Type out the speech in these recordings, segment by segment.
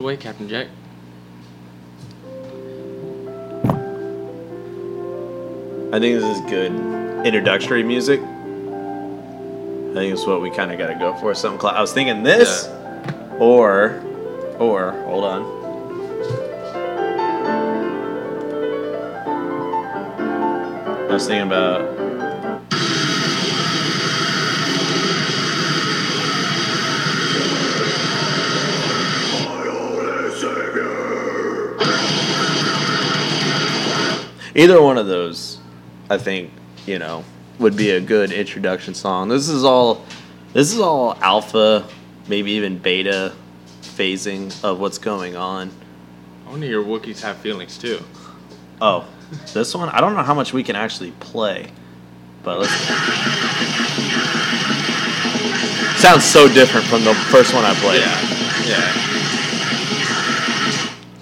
Away, Captain Jack. I think this is good introductory music. I think it's what we kind of got to go for. Something. Cl- I was thinking this, or, or hold on. I was thinking about. Either one of those, I think, you know, would be a good introduction song. This is all, this is all alpha, maybe even beta phasing of what's going on. Only your Wookiees have feelings too. Oh, this one? I don't know how much we can actually play, but let's. Sounds so different from the first one I played. Yeah.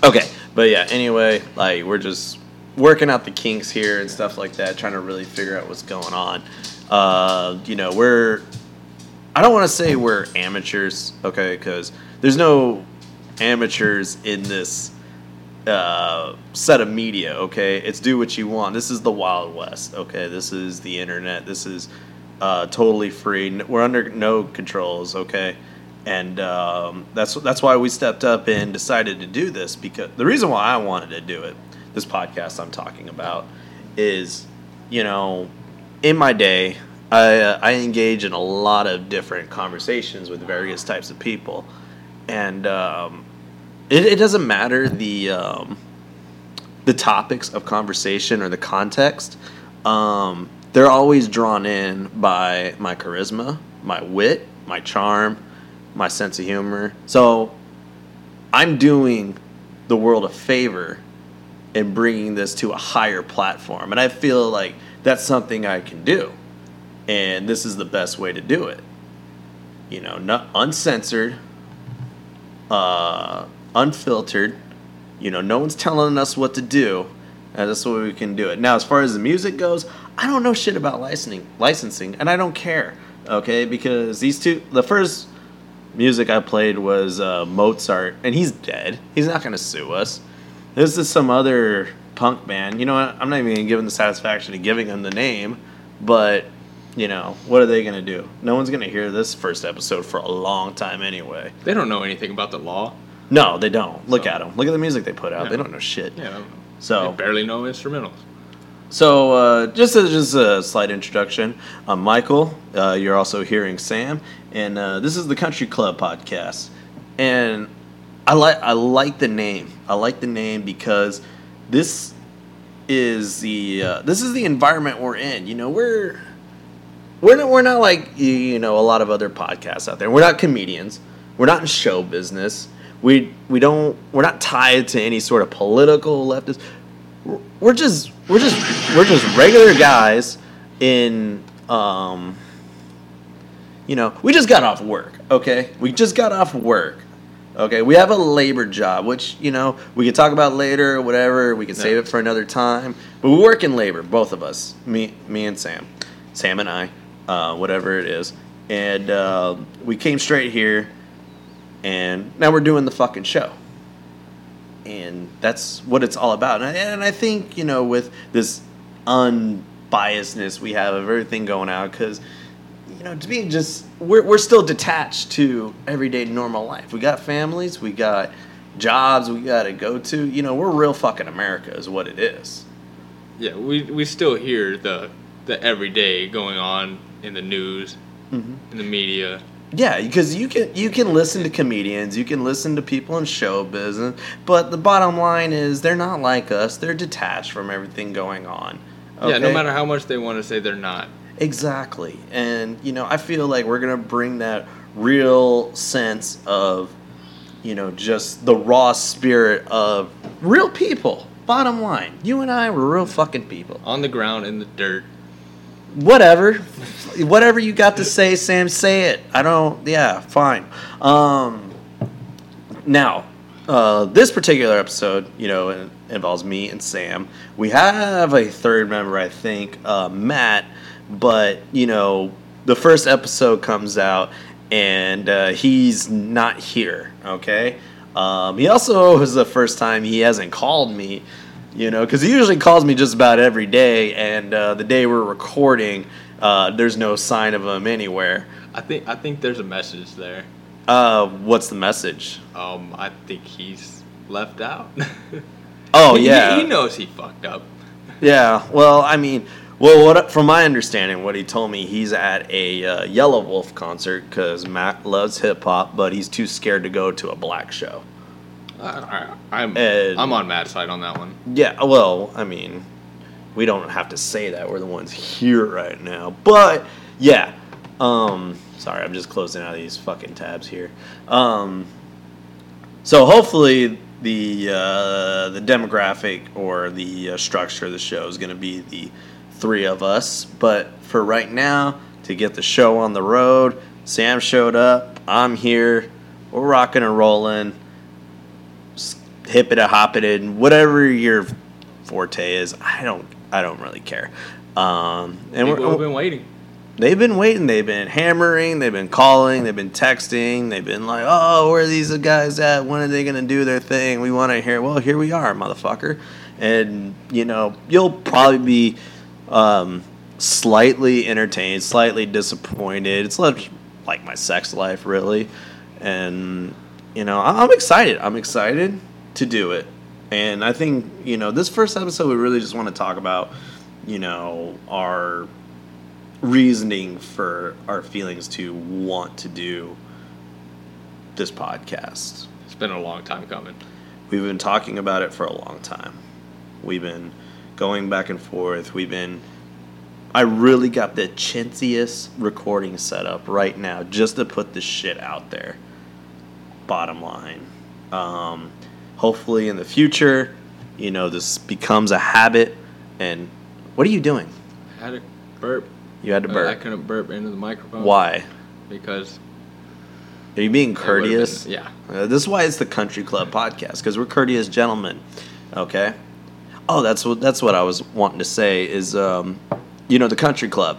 Okay, but yeah. Anyway, like we're just working out the kinks here and stuff like that, trying to really figure out what's going on. Uh, you know, we're. I don't want to say we're amateurs, okay, because there's no amateurs in this uh, set of media, okay? It's do what you want. This is the Wild West, okay? This is the internet. This is uh, totally free. We're under no controls, okay? And um, that's that's why we stepped up and decided to do this because the reason why I wanted to do it, this podcast I'm talking about, is, you know, in my day, I, uh, I engage in a lot of different conversations with various types of people, and um, it, it doesn't matter the um, the topics of conversation or the context. Um, they're always drawn in by my charisma, my wit, my charm, my sense of humor. So I'm doing the world a favor in bringing this to a higher platform, and I feel like that's something I can do, and this is the best way to do it. You know, not uncensored, uh, unfiltered. You know, no one's telling us what to do, and that's the way we can do it. Now, as far as the music goes, I don't know shit about licensing, licensing, and I don't care. Okay, because these two, the first music I played was uh, Mozart, and he's dead. He's not gonna sue us. This is some other punk band. You know what? I'm not even gonna give him the satisfaction of giving them the name, but you know, what are they gonna do? No one's gonna hear this first episode for a long time anyway. They don't know anything about the law. No, they don't. Look So- at them. Look at the music they put out. Yeah. They don't know shit. Yeah. So- they barely know instrumentals. So, uh, just as just a slight introduction, I'm Michael. Uh, you're also hearing Sam, and uh, this is the Country Club podcast. And I like I like the name. I like the name because this is the uh, this is the environment we're in. You know, we're we're not, we're not like you know a lot of other podcasts out there. We're not comedians. We're not in show business. We we don't we're not tied to any sort of political leftist. We're- just we're just we're just regular guys in um you know, we just got off work, okay? We just got off work. Okay, we have a labor job, which, you know, we could talk about later or whatever. We could save it for another time. But we work in labor, both of us. Me me and Sam. Sam and I, uh, whatever it is. And uh, we came straight here and now we're doing the fucking show and that's what it's all about. And I, and I think you know with this unbiasedness we have of everything going out because you know to be just we're we're still detached to everyday normal life. We got families, we got jobs, we got to go to. You know, we're real fucking America is what it is. Yeah, we we still hear the the everyday going on in the news, Mm-hmm. in the media. Yeah, because you can you can listen to comedians, you can listen to people in show business, but the bottom line is they're not like us. They're detached from everything going on. Yeah, no matter how much they want to say they're not. Exactly. And, you know, I feel like we're going to bring that real sense of, you know, just the raw spirit of real people. Bottom line, you and I were real fucking people. On the ground in the dirt. Whatever. Whatever you got to say, Sam, say it. I don't, yeah, fine. Um, now, uh, this particular episode, you know, involves me and Sam. We have a third member, I think, uh, Matt, but, you know, the first episode comes out and uh, he's not here, okay? Um, he also was the first time he hasn't called me, you know, because he usually calls me just about every day. And uh, the day we're recording, uh, there's no sign of him anywhere. I think I think there's a message there. Uh, what's the message? Um, I think he's left out. Oh He- yeah, he, knows he fucked up. yeah. Well, I mean, well, what from my understanding, what he told me, he's at a uh, Yelawolf concert because Matt loves hip hop, but he's too scared to go to a black show. I, I'm And- I'm on Matt's side on that one. Yeah, well, I mean, we don't have to say that we're the ones here right now, but yeah. Um, sorry, I'm just closing out these fucking tabs here. Um, so hopefully the uh, the demographic or the uh, structure of the show is going to be the three of us, but for right now, to get the show on the road, Sam showed up. I'm here. We're rocking and rolling hip it, hop it in, whatever your forte is. I don't, I don't really care. Um, and People we're, been waiting. they've been waiting. They've been hammering. They've been calling. They've been texting. They've been like, "Oh, where are these guys at? When are they gonna do their thing? We want to hear." Well, here we are, motherfucker. And you know, you'll probably be um, slightly entertained, slightly disappointed. It's like like my sex life, really. And you know, I- I'm excited. I'm excited to do it. And I think you know, this first episode, we really just want to talk about you know our reasoning for our feelings to want to do this podcast. It's been a long time coming. We've been talking about it for a long time. We've been going back and forth. We've been. I really got the chintziest recording set up right now just to put this shit out there. Bottom line. Um, hopefully, in the future, you know, this becomes a habit. And what are you doing? I had a burp. You had to Uh, I couldn't burp into the microphone. Why? Because Are you being would've been- courteous? yeah. Uh, this is why it's the Country Club podcast because we're courteous gentlemen. Okay. Oh, that's what that's what I was wanting to say is, um, you know, the Country Club.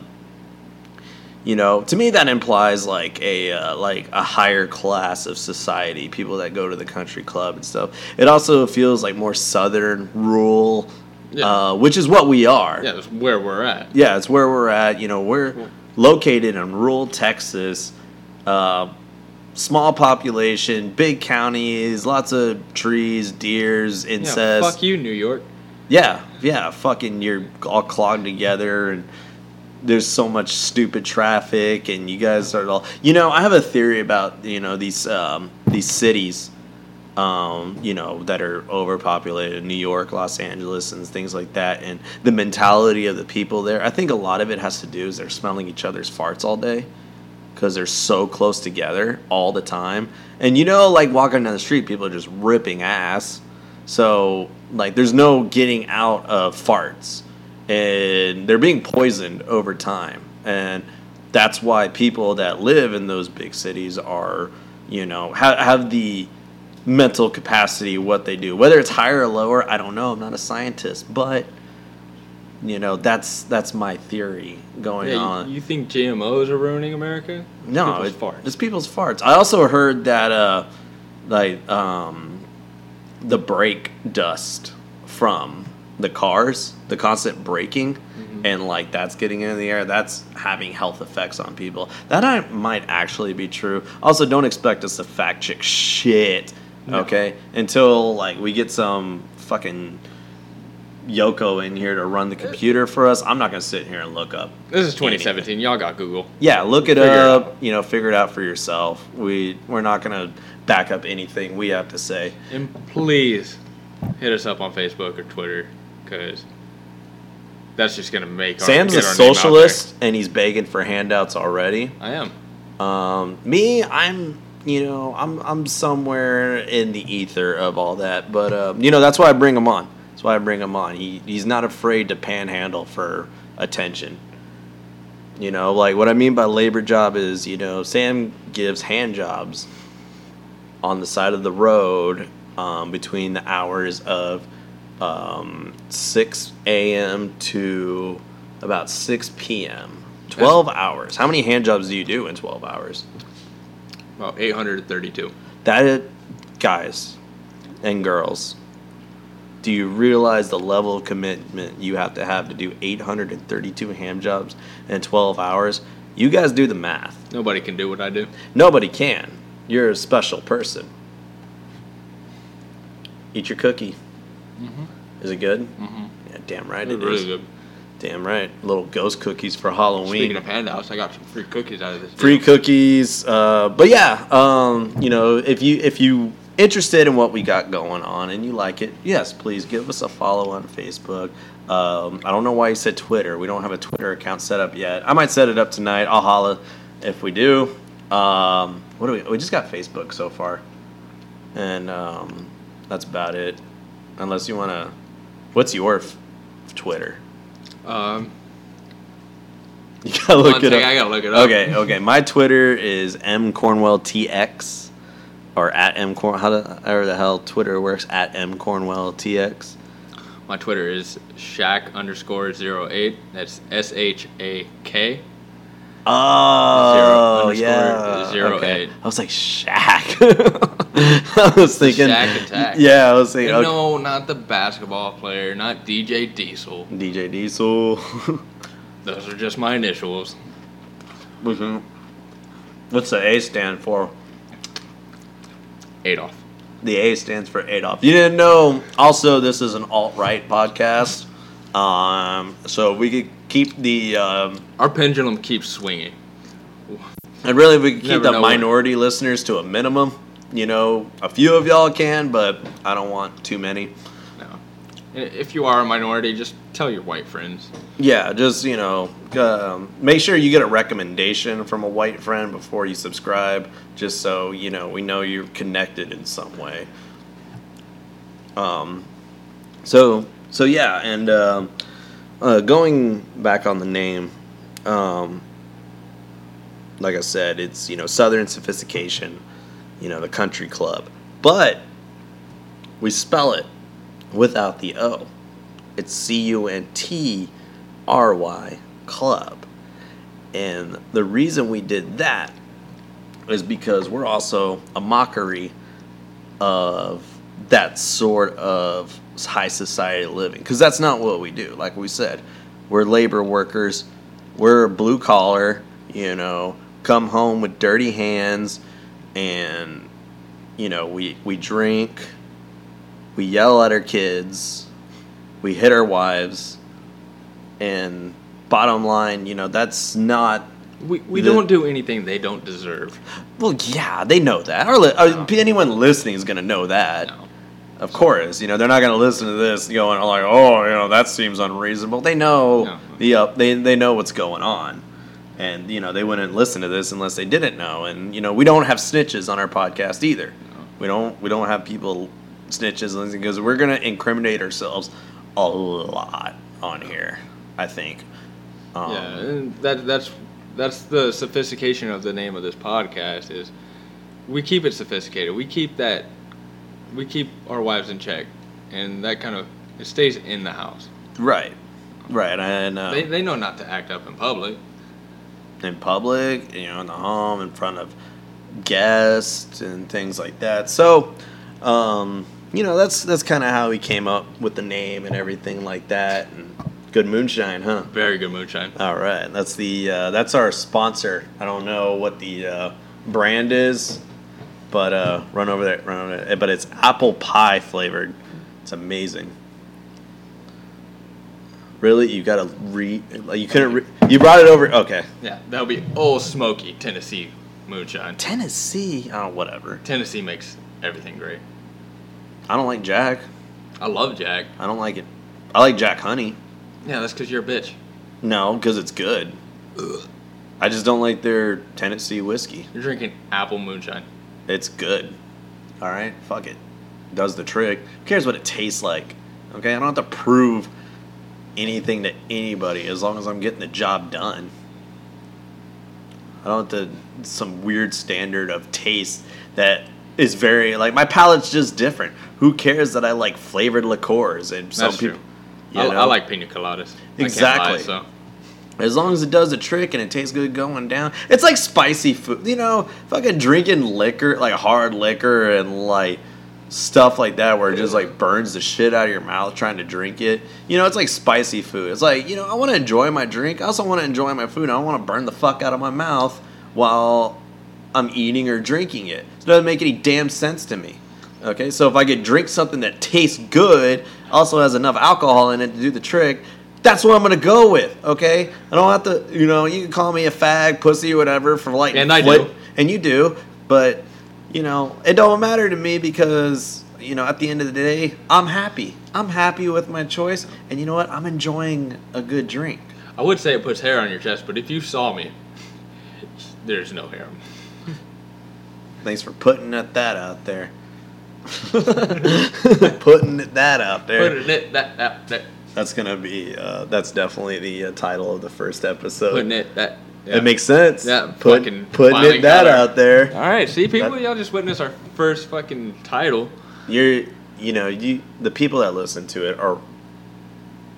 You know, to me that implies like a uh, like a higher class of society, people that go to the country club and stuff. It also feels like more southern, rural, Yeah. uh, which is what we are. Yeah, that's where we're at. Yeah, it's where we're at. You know, we're located in rural Texas, uh, small population, big counties, lots of trees, deers, Yeah, incest. fuck you, New York. Yeah, yeah, fucking you're all clogged together and there's so much stupid traffic and you guys are all you know, I have a theory about, you know, these um these cities um, you know, that are overpopulated, New York, Los Angeles, and things like that, and the mentality of the people there. I think a lot of it has to do is they're smelling each other's farts all day because they're so close together all the time. And you know, like walking down the street, people are just ripping ass. So like, there's no getting out of farts, and they're being poisoned over time. And that's why people that live in those big cities are, you know, have, have the mental capacity what they do. Whether it's higher or lower, I don't know. I'm not a scientist, but you know, that's that's my theory going Yeah, on. you, you think GMOs are ruining America? No, People's it, farts. it's people's farts. I also heard that uh, like um, the brake dust from the cars, the constant braking, Mm-hmm. and like that's getting into the air. That's having health effects on people. That I, might actually be true. Also, don't expect us to fact check shit. No. Okay, until like we get some fucking. Yoko in here to run the computer for us. I'm not gonna sit here and look up This is 2017. Y'all got Google. yeah, look it Figure up. out. You know, figure it out for yourself. We we're not gonna back up anything we have to say. And please hit us up on Facebook or Twitter because that's just gonna make our, Sam's a socialist and he's begging for handouts already. I am. Um, me, I'm you know I'm I'm somewhere in the ether of all that, but um, you know that's why I bring him on. That's why I bring him on. He he's not afraid to panhandle for attention. You know, like what I mean by labor job is, you know, Sam gives hand jobs on the side of the road um, between the hours of um, 6 a.m. to about 6 p.m. 12 hours. How many hand jobs do you do in 12 hours? About 832. That guys and girls, do you realize the level of commitment you have to have to do 832 ham jobs in 12 hours? You guys do the math. Nobody can do what I do. Nobody can. You're a special person. Eat your cookie. Is it good? Mm-hmm. Yeah, damn right It's it really is. good. Damn right. Little ghost cookies for Halloween. Speaking of handouts, I got some free cookies out of this. free deal. cookies. Uh, but yeah, um, you know, if you if you interested in what we got going on and you like it, yes, please give us a follow on Facebook. Um, I don't know why you said Twitter. We don't have a Twitter account set up yet. I might set it up tonight. I'll holla if we do. Um, what do we? We just got Facebook so far, and um, that's about it. Unless you want to, what's your f- Twitter? Um, You gotta look it up. I gotta look it up. Okay, okay. My Twitter is m cornwell tx, or at m corn. How the however the hell Twitter works at m cornwell tx. My Twitter is Shak underscore zero eight. That's S H A K. Oh, underscore yeah. zero okay. eight. I was like Shaq. I was thinking. Shaq attack. Yeah, I was thinking. Okay. No, not the basketball player, not DJ Diesel. DJ Diesel. Those are just my initials. What's the A stand for? Adolf. The A stands for Adolf. You didn't know. Also, this is an alt right podcast. Um, so we could keep the um, Our pendulum keeps swinging. and really we could keep Never the know what- minority listeners to a minimum. You know, a few of y'all can, but I don't want too many. If you are a minority, just tell your white friends. Yeah, just you know, um, make sure you get a recommendation from a white friend before you subscribe, just so you know we know you're connected in some way. Um, so so yeah, and um, uh, going back on the name, um, like I said, it's you know Southern Sophistication, you know the Country Club, but we spell it without the O. It's C U N T R Y Club. And the reason we did that is because we're also a mockery of that sort of high society living. Because that's not what we do. Like we said, we're labor workers, we're blue collar, you know, come home with dirty hands, and, you know, we, we drink, we yell at our kids, we hit our wives, and bottom line, you know, that's not. We, we The- don't do anything they don't deserve. Well, yeah, they know that. Uh, anyone listening is going to know that. No. Of course, you know they're not going to listen to this going like, "Oh, you know that seems unreasonable." They know No. the up. They they know what's going on, and you know they wouldn't listen to this unless they didn't know. And you know we don't have snitches on our podcast either. We don't we don't have people snitches because we're going to incriminate ourselves a lot on here. I think. Um, yeah, that that's that's the sophistication of the name of this podcast is we keep it sophisticated. We keep that we keep our wives in check, and that kind of it stays in the house. Right. Right. And uh, They they know not to act up in public. in public, you know, in the home, in front of guests and things like that. So, um, you know, that's that's kind of how he came up with the name and everything like that. And good moonshine, huh? Very good moonshine. All right, that's the uh, that's our sponsor. I don't know what the uh, brand is, but uh, run over there, run over there. But it's apple pie flavored. It's amazing. Really, you gotta re. You couldn't. Re- you brought it over. Okay. Yeah, that'll be Old Smoky Tennessee moonshine. Tennessee. Oh, whatever. Tennessee makes everything great. I don't like Jack. I love Jack. I don't like it. I like Jack Honey. Yeah, that's because you're a bitch. No, because it's good. I just don't like their Tennessee whiskey. You're drinking apple moonshine. It's good. All right, fuck it. Does the trick. Who cares what it tastes like? Okay, I don't have to prove anything to anybody as long as I'm getting the job done. I don't have to some weird standard of taste that is very like my palate's just different. Who cares that I like flavored liqueurs and some That's people. true. you I, know? I like pina coladas. Exactly. lie, so As long as it does the trick and it tastes good going down. It's like spicy food. You know, fucking drinking liquor, like hard liquor and like stuff like that where it just like burns the shit out of your mouth trying to drink it. You know, it's like spicy food. It's like, you know, I want to enjoy my drink. I also want to enjoy my food. I don't want to burn the fuck out of my mouth while I'm eating or drinking it. It doesn't make any damn sense to me. Okay, so if I could drink something that tastes good, also has enough alcohol in it to do the trick, that's what I'm gonna go with. Okay, I don't have to, you know, you can call me a fag, pussy, whatever for like, And I do. and you do, but you know, it don't matter to me because you know, at the end of the day, I'm happy. I'm happy with my choice, and you know what? I'm enjoying a good drink. I would say it puts hair on your chest, but if you saw me, there's no hair. Thanks for putting that, that out there. putting that out there. Putting it that that that That's gonna be. Uh, that's definitely the uh, title of the first episode. putting it that. yeah. It makes sense. Yeah, Put, fucking putting it that got out there. All right, see, people, That- y'all just witnessed our first fucking title. You're, you know, you the people that listen to it are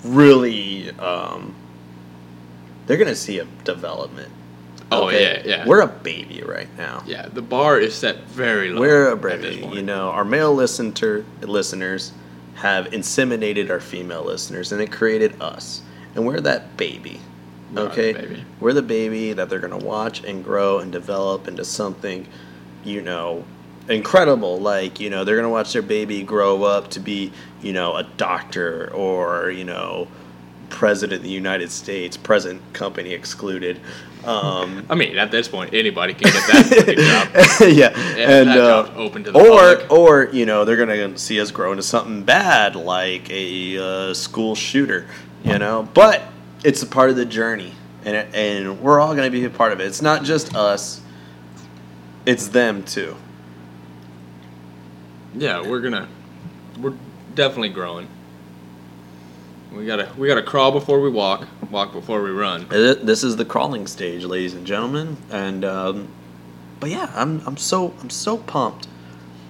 really. Um, they're gonna see a development. Oh yeah, yeah. We're a baby right now. yeah, the bar is set very low. We're a baby. You know, our male listener listeners have inseminated our female listeners, and it created us, and we're that baby. We are the Okay, baby. we're the baby that they're gonna watch and grow and develop into something, you know, incredible. Like you know, they're gonna watch their baby grow up to be, you know, a doctor or you know, president of the United States, present company excluded. Um, I mean, at this point, anybody can get that job. yeah, and that uh, open to the or public. or you know they're gonna see us grow into something bad like a uh, school shooter, you know. But it's a part of the journey, and it, and we're all gonna be a part of it. It's not just us; it's them too. Yeah, we're gonna, we're definitely growing. We gotta, we gotta crawl before we walk, walk before we run. This is the crawling stage, ladies and gentlemen, and um, but yeah, I'm I'm so I'm so pumped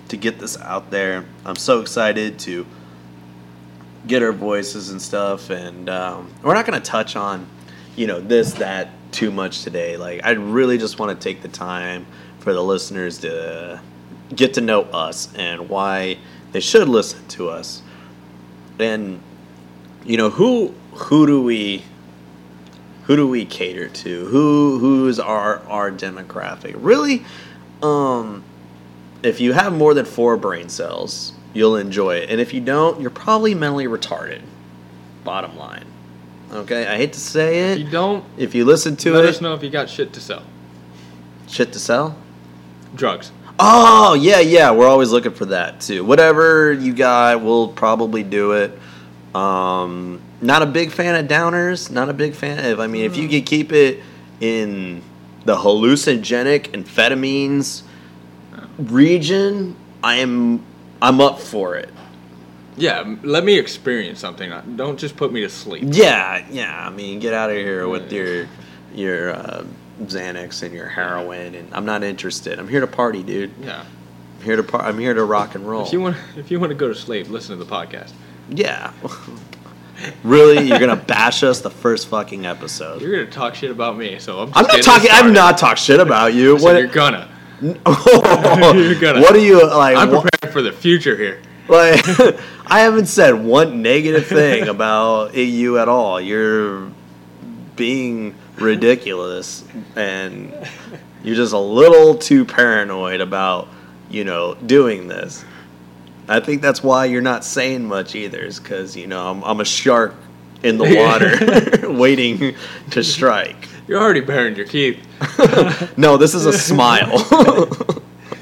to get this out there. I'm so excited to get our voices and stuff, and um, we're not gonna touch on you know this that too much today. Like I really just want to take the time for the listeners to get to know us and why they should listen to us, and you know who who do we who do we cater to? Who who's our our demographic? Really, um, if you have more than four brain cells, you'll enjoy it, and if you don't, you're probably mentally retarded. Bottom line, okay. I hate to say If you don't, If you listen to let it, us know if you got shit to sell. shit to sell. Drugs. Oh yeah, yeah. We're always looking for that too. Whatever you got, we'll probably do it. Um, not a big fan of downers. Not a big fan of. I mean, if you could keep it in the hallucinogenic amphetamines region, I am. I'm up for it. Yeah, let me experience something. Don't just put me to sleep. Yeah, yeah. I mean, get out of here with your your uh, Xanax and your heroin, and I'm not interested. I'm here to party, dude. Yeah. I'm here to par- I'm here to rock and roll. If you want, if you want to go to sleep, listen to the podcast. Yeah. really, you're gonna bash us the first fucking episode. You're gonna talk shit about me, so I'm. I'm not talking. I've started. not talked shit about you. What? you're gonna. You're gonna. What are you like? I'm prepared for the future here. like, I haven't said one negative thing about you at all. You're being ridiculous, and you're just a little too paranoid about you know doing this. I think that's why you're not saying much either, is because you know I'm, I'm a shark in the water, waiting to strike. You're already baring your teeth. no, this is a smile.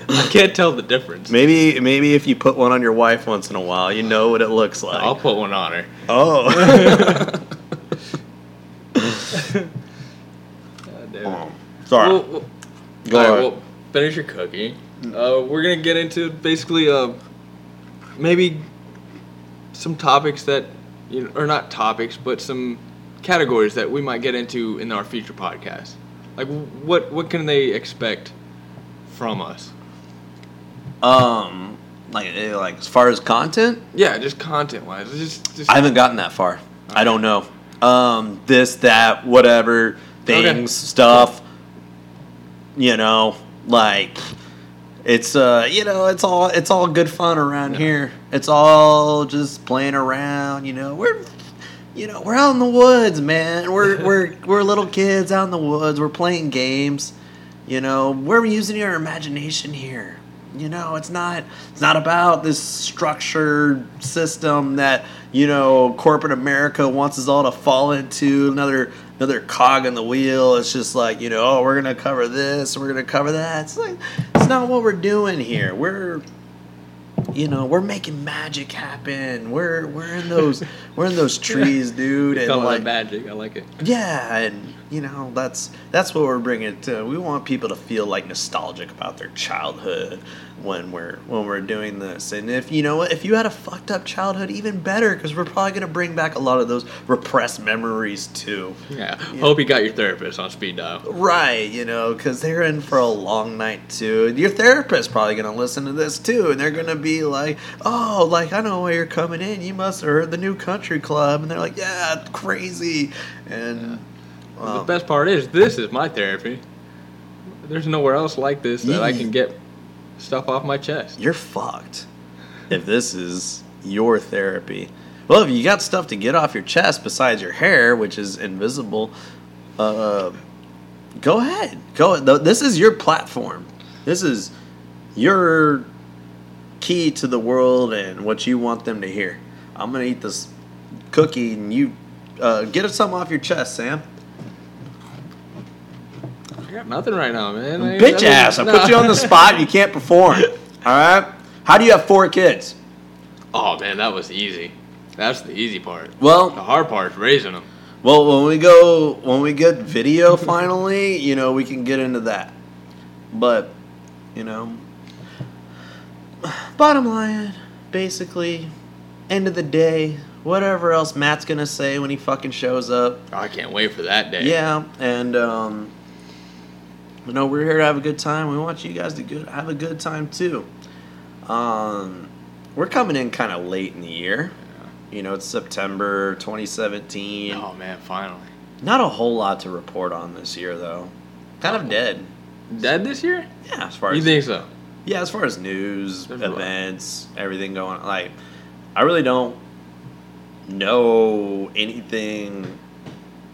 I can't tell the difference. maybe maybe if you put one on your wife once in a while, you know what it looks like. I'll put one on her. Oh. God. Oh, Sorry. Well, well, Go all right, ahead. well, finish your cookie. Uh, we're gonna get into basically uh, maybe some topics that you know, or not topics, but some categories that we might get into in our future podcast. Like, what what can they expect from us? Um, like eh, like as far as content, Yeah, just content wise. Just, just I haven't gotten that far. I don't know. Um, this, that, whatever, things, Okay. stuff. You know, like it's uh you know it's all it's all good fun around Yeah. here. It's all just playing around. You know we're you know we're out in the woods, man. We're we're we're little kids out in the woods. We're playing games. You know we're using our imagination here. You know it's not it's not about this structured system that you know corporate America wants us all to fall into another another cog in the wheel. It's just like you know oh we're gonna cover this, we're gonna cover that. It's like not what we're doing here. We're you know we're making magic happen. We're we're in those we're in those trees, dude, and like magic. I like it. yeah, and you know that's that's what we're bringing to. We want people to feel like nostalgic about their childhood when we're when we're doing this. And if you know what, if you had a fucked up childhood, even better, because we're probably gonna bring back a lot of those repressed memories too. Yeah. Hope you got your therapist on speed dial. Right, you know, because they're in for a long night too. Your therapist's probably gonna listen to this too, and they're gonna be like, "Oh, like I know why you're coming in. You must have heard the new country club," and they're like, "Yeah, crazy." And the um, best part is this is my therapy. There's nowhere else like this that I can get stuff off my chest. you're fucked if this is your therapy. Well, if you got stuff to get off your chest besides your hair, which is invisible, uh, go ahead. Go. This is your platform. This is your key to the world and what you want them to hear. I'm gonna eat this cookie, and you uh, get something off your chest, Sam. I got nothing right now, man. I- Bitch I- ass. I no. put you on the spot. You can't perform. All right. How do you have four kids? Oh man, that was easy. That's the easy part. Well, The hard part is raising them. Well, when we go, when we get video finally, you know, we can get into that. But, you know, bottom line, basically, end of the day, whatever else Matt's gonna say when he fucking shows up. I can't wait for that day. Yeah, and um, you know, we're here to have a good time. We want you guys to good have a good time too. Um, we're coming in kind of late in the year. You know, it's September 2017. Oh man, finally. Not a whole lot to report on this year, though. Kind of dead. Dead this year? Yeah, as far You as think so? yeah, as far as news, right. events, everything going. Like, I really don't know anything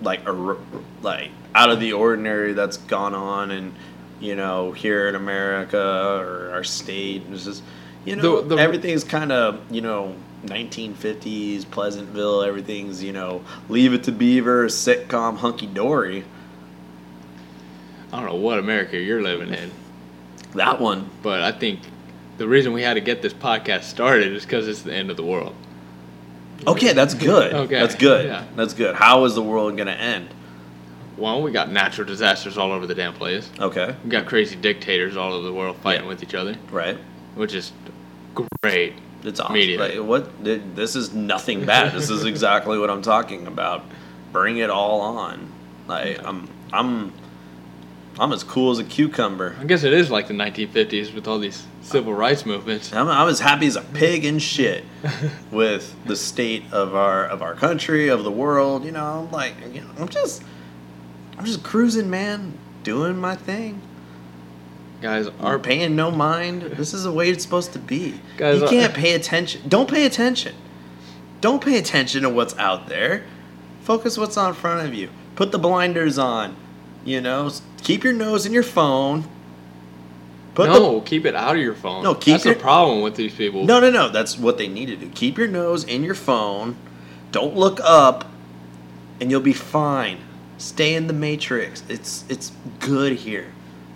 like a, like out of the ordinary that's gone on, and you know, here in America or our state. It's just you know, The- the- everything's kind of you know. 1950s Pleasantville, everything's you know, Leave It to Beaver, sitcom, hunky dory. I don't know what America you're living in, That one, but I think the reason we had to get this podcast started is because it's the end of the world. Okay, that's good. Okay, That's good. yeah. That's good. How is the world going to end? Well, we got natural disasters all over the damn place. Okay. We got crazy dictators all over the world fighting Yeah. with each other, Right. which is great. It's awesome. Media. Like, what? This is nothing bad. this is exactly what I'm talking about. Bring it all on. Like I'm, I'm, I'm as cool as a cucumber. I guess it is like the 1950s with all these civil rights movements. I'm, I'm as happy as a pig in shit with the state of our of our country, of the world. You know, I'm like, you know, I'm just, I'm just cruising, man, doing my thing. Guys, are our paying no mind. This is the way it's supposed to be. Guys, you can't pay attention. Don't pay attention. Don't pay attention to what's out there. Focus what's on front of you. Put the blinders on. You know, keep your nose in your phone. Put no, keep it out of your phone. No, keep That's your- the problem with these people. No, no, no. That's what they need to do. Keep your nose in your phone. Don't look up and you'll be fine. Stay in the matrix. It's it's good here.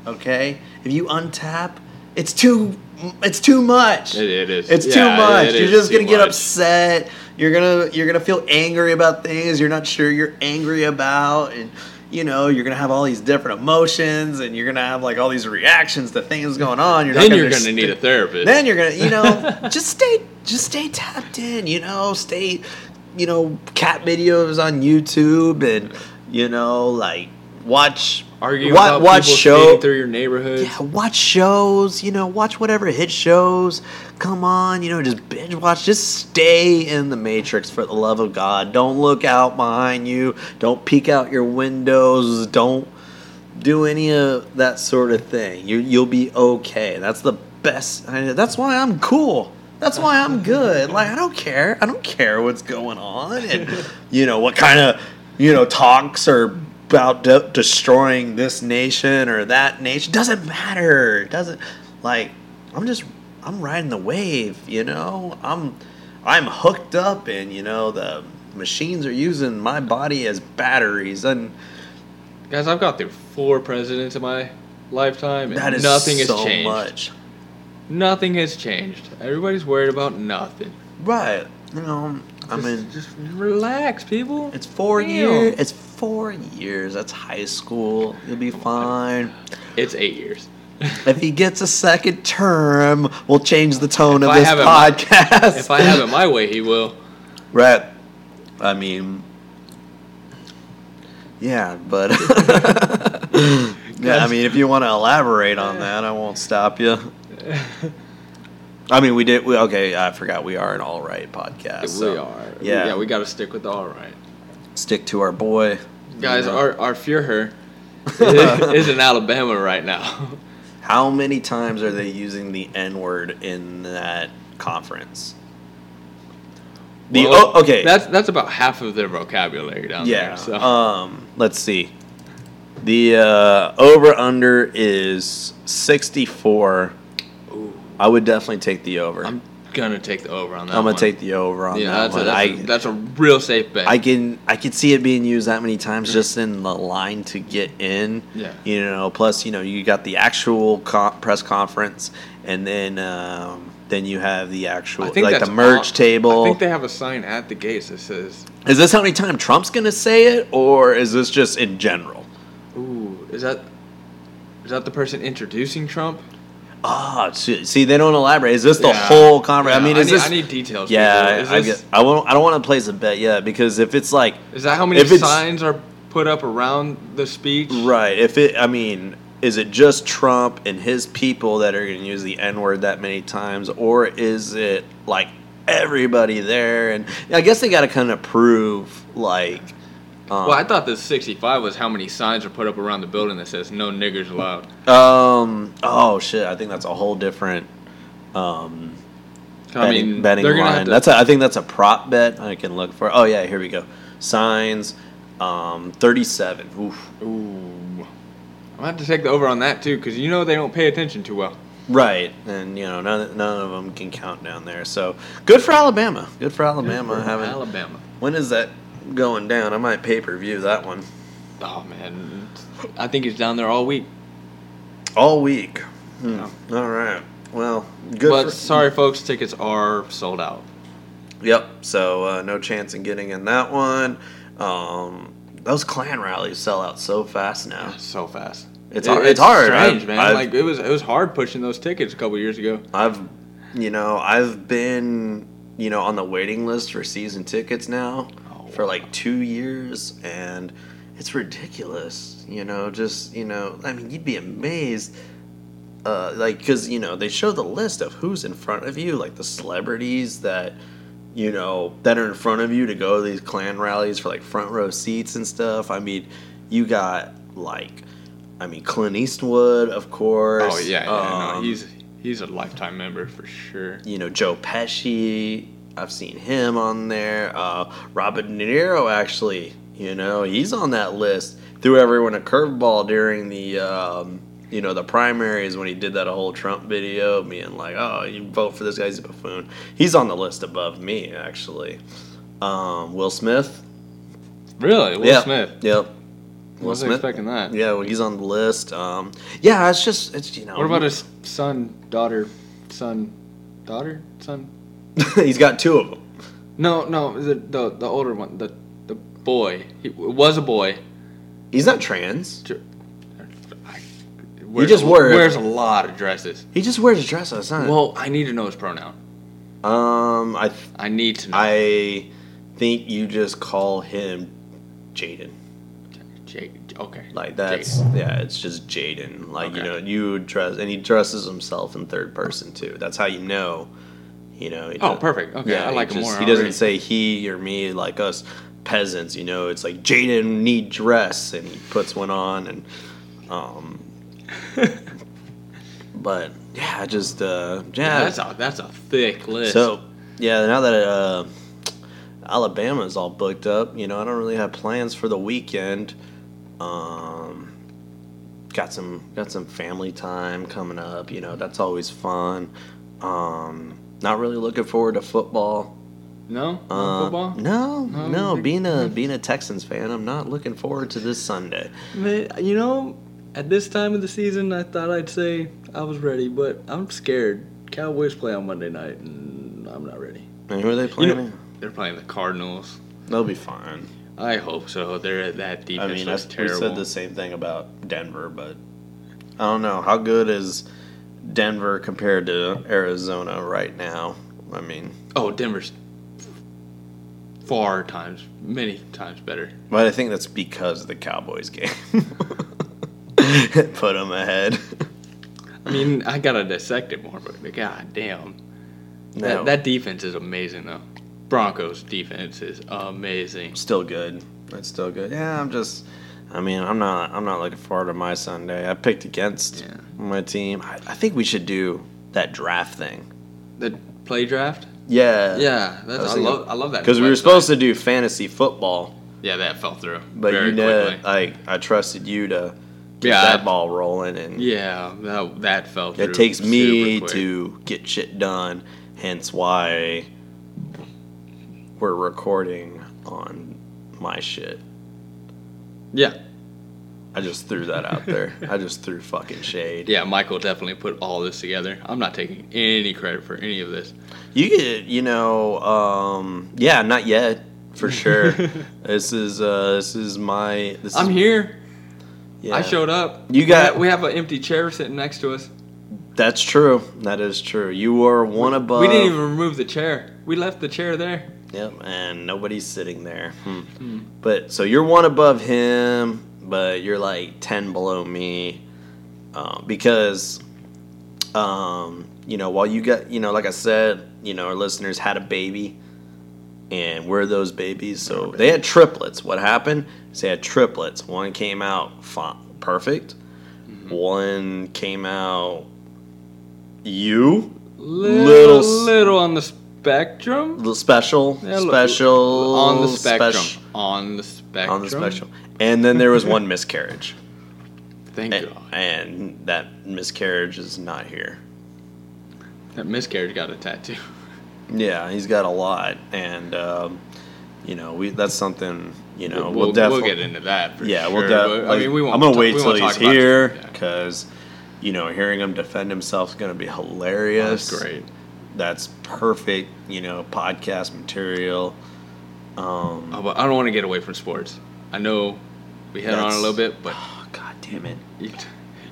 Okay? If you untap, it's too it's too much. It- it is. It's Yeah, too much. it you're just gonna get much. upset. You're gonna you're gonna feel angry about things you're not sure you're angry about, and you know you're gonna have all these different emotions, and you're gonna have like all these reactions to things going on. You're then not you're gonna going to need a therapist. then you're gonna, you know, just stay, just stay tapped in. You know, stay, you know, cat videos on YouTube, and you know, like watch, About watch people show, through your neighborhood. yeah, watch shows. You know, watch whatever hit shows. Come on, you know, just binge watch. Just stay in the matrix for the love of God. Don't look out behind you. Don't peek out your windows. Don't do any of that sort of thing. You you'll be okay. That's the best. I, that's why I'm cool. That's why I'm good. Like I don't care. I don't care what's going on and you know what kind of you know talks are about de- destroying this nation or that nation. Doesn't matter. Doesn't like I'm just I'm riding the wave. You know I'm I'm hooked up and you know the machines are using my body as batteries and Guys, I've got through four presidents in my lifetime, and that is nothing so has changed. much. Nothing has changed. Everybody's worried about nothing. Right. You know, I Just- mean, just relax, people. it's four years. It's four years. That's high school. You'll be fine. It's eight years. If he gets a second term, we'll change the tone If of I this have it my- podcast. if I have it my way, he will. right. I mean, yeah, but yeah, I mean, if you want to elaborate on that, I won't stop you. I mean, we did. We, okay, I forgot we are an alt right podcast. we so, are. Yeah, Yeah, we got to stick with the alt right. stick to our boy. Guys, You know. our, our Führer is in Alabama right now. How many times are they using the N word in that conference? The Well, oh, okay, That's that's about half of their vocabulary down yeah. there. So Um, let's see. The uh, over under is sixty four. I would definitely take the over. I'm gonna take the over on that. I'm gonna one. take the over on Yeah, that that's a, one. that's, I a, that's a real safe bet. I can I can see it being used that many times just in the line to get in. Yeah. You know, plus you know you got the actual co- press conference, and then um, then you have the actual like the merch on- table. I think they have a sign at the gates that says, is this how many times Trump's gonna say it, or is this just in general? "Ooh, is that is that the person introducing Trump?" Ah, see, see, they don't elaborate. Is this the Yeah. whole conference? I mean, is need, this? I need details. yeah. I, I, Is, this, get, I won't. I don't want to place a bet yet because if it's like is that how many if signs are put up around the speech? Right. If it, I mean, is it just Trump and his people that are going to use the N word that many times, or is it like everybody there? And I guess they got to kind of prove like. Um, Well, I thought the 65 was how many signs are put up around the building that says "No niggers allowed." Um. Oh shit! I think that's a whole different. Um. I betting, mean, betting line. to. That's. A, I think that's a prop bet. I can look for. Oh yeah, here we go. Signs. Um. Thirty-seven. Oof. Ooh, I'm gonna have to take the over on that too, because you know they don't pay attention too well. Right, and you know none, none of them can count down there. So good for Alabama. Good for Alabama. having Alabama. when is that going down? I might pay per view that one Oh man, I think he's down there all week. all week. Hmm. Yeah. All right. Well, good. but for, sorry, folks, tickets are sold out. Yep. So uh, no chance in getting in that one. Um, those Klan rallies sell out so fast now. So fast. It's It- hard. It's, hard. Strange, I've, man. I've, like it was, it was hard pushing those tickets a couple years ago. I've, you know, I've been, you know, on the waiting list for season tickets now for like two years, and it's ridiculous. You know, just you know, I mean, you'd be amazed. Uh, like, cause you know they show the list of who's in front of you, like the celebrities that, you know, that are in front of you to go to these Klan rallies for like front row seats and stuff. I mean, you got like, I mean, Clint Eastwood, of course. Oh yeah, yeah. no, um, he's he's a lifetime member for sure. you know Joe Pesci. I've seen him on there. Uh, Robert De Niro actually, you know, he's on that list. Threw everyone a curveball during the, um, you know, the primaries when he did that whole Trump video, being like, "Oh, you vote for this guy's a buffoon." He's on the list above me actually. Um, Will Smith. Really, Will yeah. Smith. Yep. Wasn't expecting that. Yeah, well, he's on the list. Um, yeah, it's just it's you know. What about his son, daughter, son, daughter, son? he's got two of them. No, no, the the, the older one, the the boy. He was a boy. He's not trans. Wears- just wear- wears a lot of dresses. He just wears a dress his son. Well, I need to know his pronoun. Um, I th- I need to know. I think you just call him Jaden. Jake. Okay. Like that's Jaden. yeah, it's just Jaden. Like you know, you dress and he dresses himself in third person too. That's how you know. You know. Oh, perfect. Okay, I he like him just- more He doesn't say he or me like us peasants. You know, it's like Jaden need dress, and he puts one on, and um. But yeah, just uh, yeah. That's a that's a thick list. So yeah, now that uh, Alabama's all booked up, you know, I don't really have plans for the weekend. Um, got some got some family time coming up. You know, that's always fun. Um, not really looking forward to football. no, no Uh, football. No, No, no. you- Being a being a Texans fan, I'm not looking forward to this Sunday. Man, you know, at this time of the season, I thought I'd say I was ready, but I'm scared. Cowboys play on Monday night, and I'm not ready. And who are they You playing? know, they're playing the Cardinals. They'll be fine. I hope so. They're that deep. I mean, looks I, we said the same thing about Denver, but I don't know how good is Denver compared to Arizona right now. I mean, Oh, Denver's far times, many times better. but I think that's because of the Cowboys game put them ahead. I mean, I gotta dissect it more, but god damn, No, that, that defense is amazing though. Broncos defense is amazing. still good. That's still good. Yeah, I'm just. I mean, I'm not. I'm not looking forward to my Sunday. I picked against Yeah. my team. I, I think we should do that draft thing. The play draft. Yeah. Yeah, I that's, was I, thinking- love I love that Because we were supposed to do fantasy football, Yeah, that fell through. but you know, like I trusted you to get Yeah, that I- ball rolling, and Yeah, that that fell through. it takes me quick. to get shit done. Hence why we're recording on my shit. Yeah, I just threw that out there. I just threw fucking shade. yeah. Michael definitely put all this together. I'm not taking any credit for any of this. You get, you know, um, yeah, not yet, for sure. this is, uh, this is my. This I'm is, here. Yeah. I showed up. You got- We have an empty chair sitting next to us. That's true. That is true. You are one above. we didn't even remove the chair. We left the chair there. Yep, and nobody's sitting there. Hmm. But so you're one above him, but you're like ten below me, um, because, um, you know, while you got, you know, like I said, you know, our listeners had a baby, and we're those babies. So they had triplets. What happened? is They had triplets. One came out fi- perfect. One came out you Little, Little little, on the spectrum. little special Yeah, special on the spectrum. spec- on the spectrum. on the spectrum. And then there was one miscarriage. Thank and, God. and that miscarriage is not here. That miscarriage got a tattoo. Yeah, he's got a lot, and um, you know we that's something you know we'll, we'll, we'll definitely get into that. For yeah sure, we'll definitely. I mean, we won't. I'm gonna ta- wait till he's here because you know hearing him defend himself is gonna be hilarious. That's great. That's perfect. You know podcast material. Um, Oh, but I don't want to get away from sports. I know we hit on a little bit, but oh, God damn it. you, t-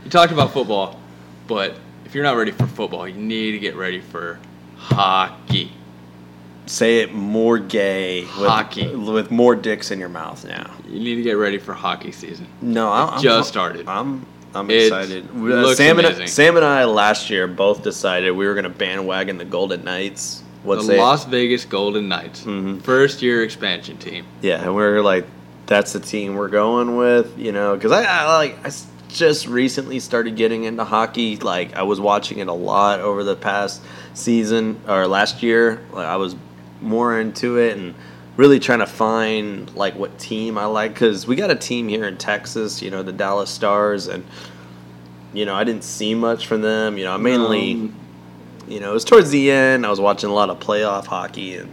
you talked about football. But if you're not ready for football, you need to get ready for hockey. Say it more gay with, Hockey. with more dicks in your mouth now. You need to get ready for hockey season. No, I'm, just I'm- started. I'm I'm It excited. Uh, looks Sam and. Sam and I last year both decided we were going to bandwagon the Golden Knights. What's the? Las Vegas Golden Knights, Mhm. first year expansion team. Yeah, and we are like, that's the team we're going with, you know, because I, I like I s- just recently started getting into hockey. Like I was watching it a lot over the past season or last year. Like I was more into it and really trying to find like what team I like because we got a team here in Texas, you know, the Dallas Stars, and you know I didn't see much from them. You know, I mainly. Um, You know, it was towards the end. I was watching a lot of playoff hockey, and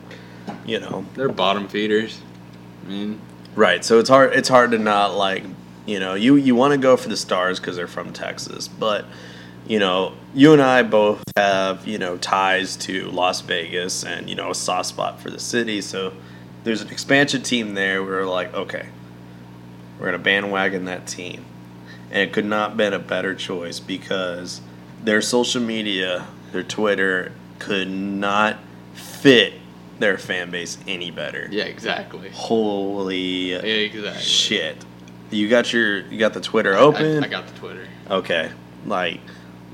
you know, they're bottom feeders. I mean, right. So it's hard. It's hard to not like, you know, you you want to go for the Stars because they're from Texas, but you know, you and I both have you know ties to Las Vegas and you know a soft spot for the city. So there's an expansion team there. We are like, okay, we're gonna bandwagon that team, and it could not have been a better choice because their social media, their Twitter, could not fit their fan base any better. yeah, exactly. Holy Exactly. shit! You got your you got the Twitter I, open. I got the Twitter. Okay, like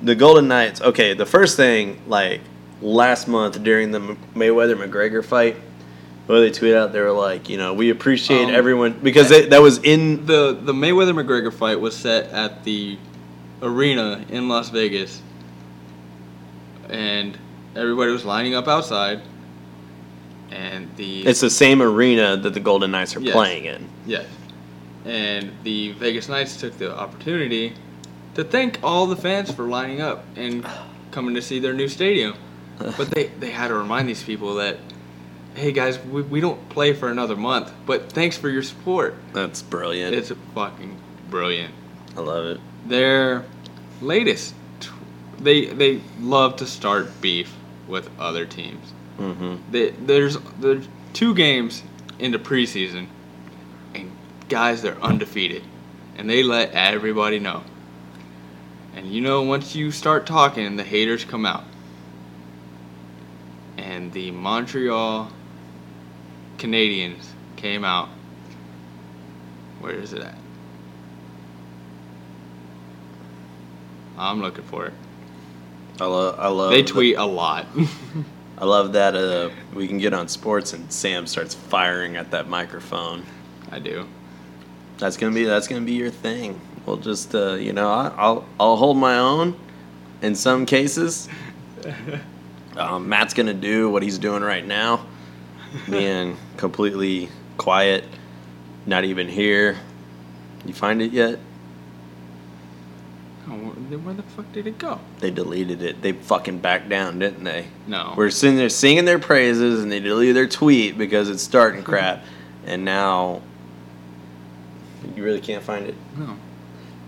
the Golden Knights. Okay, the first thing like last month during the Mayweather McGregor fight, what they tweet out, they were like, you know, we appreciate Um, everyone because it, that was in The the Mayweather McGregor fight was set at the arena in Las Vegas and everybody was lining up outside, and the It's the same arena that the Golden Knights are Yes. playing in. Yes. And the Vegas Knights took the opportunity to thank all the fans for lining up and coming to see their new stadium. But they, they had to remind these people that, hey guys, we, we don't play for another month, but thanks for your support. That's brilliant. It's fucking brilliant. I love it. Their latest, they they love to start beef with other teams. Mm-hmm. They, there's there's two games into preseason, and guys they're undefeated, and they let everybody know. And you know, once you start talking, the haters come out. And the Montreal Canadiens came out. Where is it at? I'm looking for it. I love. I love. They the- tweet a lot. I love that. Uh, we can get on sports and Sam starts firing at that microphone. I do. That's gonna be. That's gonna be your thing. We'll just. Uh, you know. I, I'll. I'll hold my own. In some cases. Um, Matt's gonna do what he's doing right now, being completely quiet, not even here. You find it yet? Oh, where the fuck did it go? They deleted it. They fucking backed down, didn't they? No. We're sitting there singing their praises, and they deleted their tweet because it's starting hmm. crap. And now, you really can't find it. no.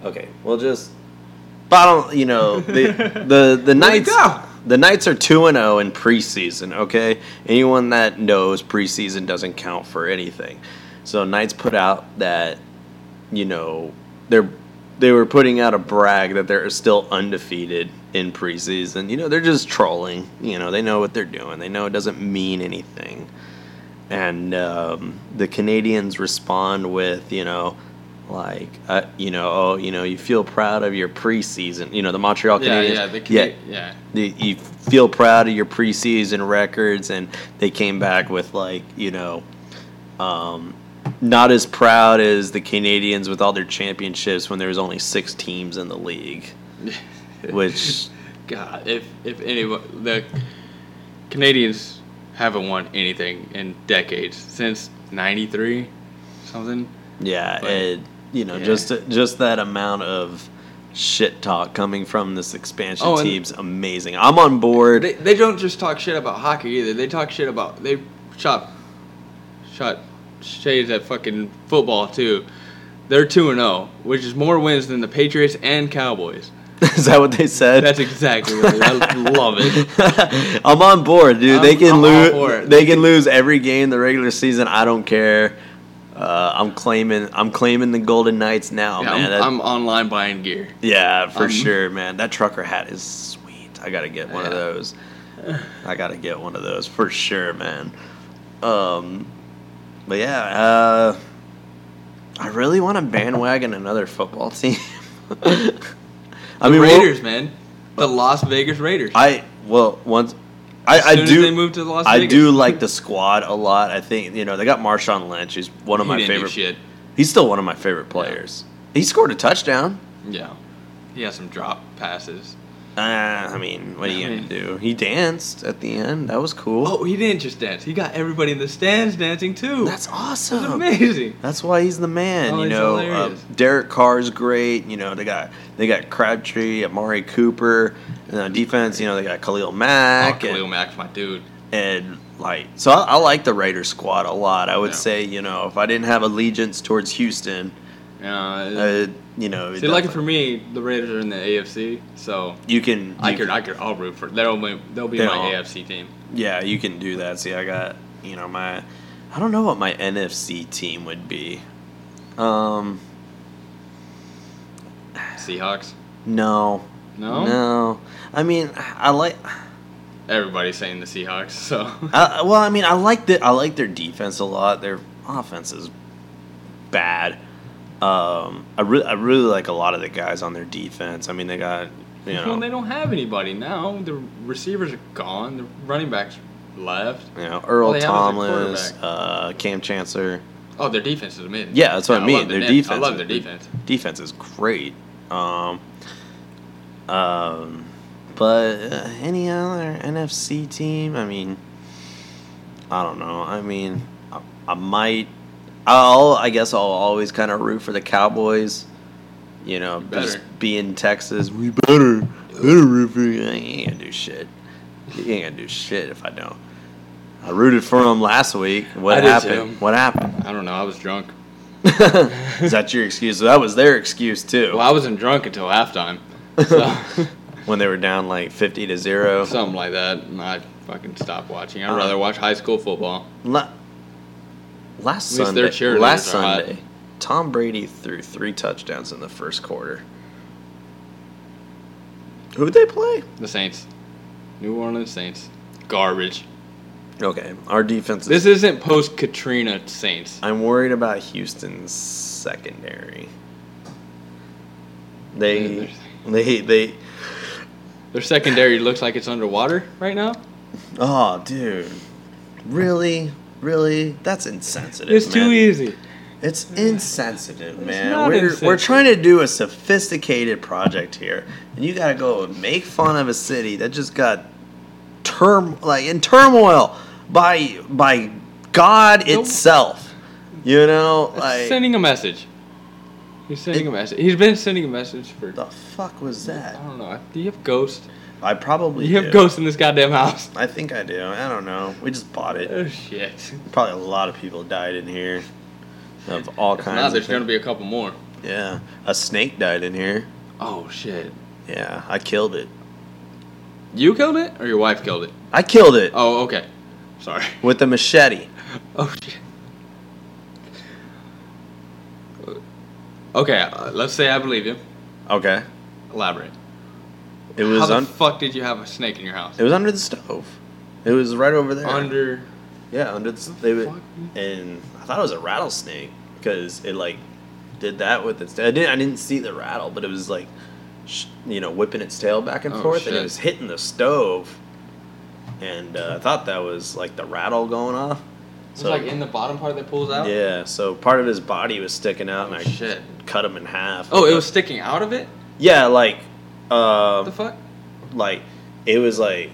Okay, we'll just bottom. You know, the the the Where'd? The Knights are two and zero in preseason. Okay, anyone that knows preseason doesn't count for anything. So Knights put out that, you know, they're they were putting out a brag that they're still undefeated in preseason. You know, they're just trolling. You know, they know what they're doing. They know it doesn't mean anything. And um, the Canadiens respond with, you know, like, uh, you know, oh, you know, you feel proud of your preseason. You know, the Montreal Yeah, Canadiens. yeah, the Cana- yeah. the- you feel proud of your preseason records, and they came back with like, you know, um, not as proud as the Canadiens with all their championships when there was only six teams in the league, which God, if if anyone the Canadiens haven't won anything in decades since '93, something. yeah, But- it, you know, yeah. just just that amount of shit talk coming from this expansion Oh, team's amazing. I'm on board. They they don't just talk shit about hockey either. They talk shit about they shot shot shades at fucking football too. They're two and zero, which is more wins than the Patriots and Cowboys. Is that what they said? That's exactly what. I love it. I'm on board, dude. they I'm- can all for lose. They can lose every game the regular season. I don't care. Uh, I'm claiming. I'm claiming the Golden Knights now, Yeah, man. I'm, That- I'm online buying gear. yeah, for I'm- sure, man. That trucker hat is sweet. I gotta get one of those. I gotta get one of those for sure, man. Um, but yeah, uh, I really want to bandwagon another football team. I The mean, we'll- Raiders, man, the Las Vegas Raiders. I well once I, I do they moved to Las I Vegas. do like the squad a lot. I think you know they got Marshawn Lynch. He's one of He my didn't do favorite. shit. He's still one of my favorite players. He scored a touchdown. Yeah, he has some drop passes. Uh, I mean, what are you I gonna mean- do? He danced at the end. That was cool. Oh, he didn't just dance. He got everybody in the stands dancing too. that's awesome. amazing. That's why he's the man. Oh, you know, uh. Derek Carr's great. You know, they got they got Crabtree, Amari Cooper. And on defense, you know, they got Khalil Oh, Mack. Khalil and, Mack's my dude. and like so I, I like the Raiders squad a lot. I would Yeah. say you know if I didn't have allegiance towards Houston, Uh, uh, you know, see, like for me, the Raiders are in the AFC, so you can I could can- I could I'll root for. They'll be, they'll be my all- AFC team. yeah you can do that. See, I got you know my I don't know what my NFC team would be. Um, Seahawks. no, No? no. I mean, I like. Everybody's saying the Seahawks. So I, well, I mean, I like the I like their defense a lot. Their offense is bad. Um, I really I really like a lot of the guys on their defense. I mean, they got you know well, they don't have anybody now. The receivers are gone. The running backs left. you know Earl All they have is a Thomas, uh, Kam Chancellor. Oh, their defense is amazing. Yeah, that's what I mean. love Their defense. I love their defense. Defense is great. Um, um, But uh, any other NFC team, I mean, I don't know. I mean, I, I might. I'll. I guess I'll always kind of root for the Cowboys. You know, just Better. be in Texas. We better, better root for you. I ain't gonna do shit. You ain't gonna do shit if I don't. I rooted for them last week. What I did happened? too. What happened? I don't know. I was drunk. Is that your excuse? That was their excuse too. Well, I wasn't drunk until halftime. So, when they were down like fifty to zero. something like that. I fucking stopped watching. I'd Uh, rather watch high school football. La- last At least their Sunday, cheerleaders last are hot. Sunday, Tom Brady threw three touchdowns in the first quarter. Who'd they play? The Saints. New Orleans Saints. Garbage. Okay, our defense is. This isn't post Katrina Saints. I'm worried about Houston's secondary. They, they, they. Their secondary looks like it's underwater right now. Oh, dude, really, really? That's insensitive. It's man. too easy. It's insensitive, man. not We're, we're trying to do a sophisticated project here, and you gotta go and make fun of a city that just got term like in turmoil by by God Nope. itself. You know, It's like sending a message. He's sending It- a message. He's been sending a message for. the fuck was that? I don't know. Do you have Ghost? I probably You have do. Ghost in this goddamn house. I think I do. I don't know. We just bought it. Oh shit. Probably a lot of people died in here. Of all If kinds. not, of there's gonna be a couple more. Yeah, a snake died in here. Oh shit. Yeah, I killed it. You killed it, or your wife killed it? I killed it Oh, okay. Sorry. with a machete. Oh shit. Okay, uh, let's say I believe you. Okay. Elaborate. It was How the un- fuck did you have a snake in your house? it was under the stove. It was right over there. Under. yeah, under the they would, and I thought it was a rattlesnake because it like did that with its. I didn't I didn't see the rattle, but it was like, sh- you know, whipping its tail back and Oh, forth, and it was hitting the stove. And uh, I thought that was like the rattle going off. It's like in the bottom part that pulls out. Yeah, so part of his body was sticking out, Oh, and I shit. cut him in half. Oh, it was sticking out of it. Yeah, like, What the fuck? like it was like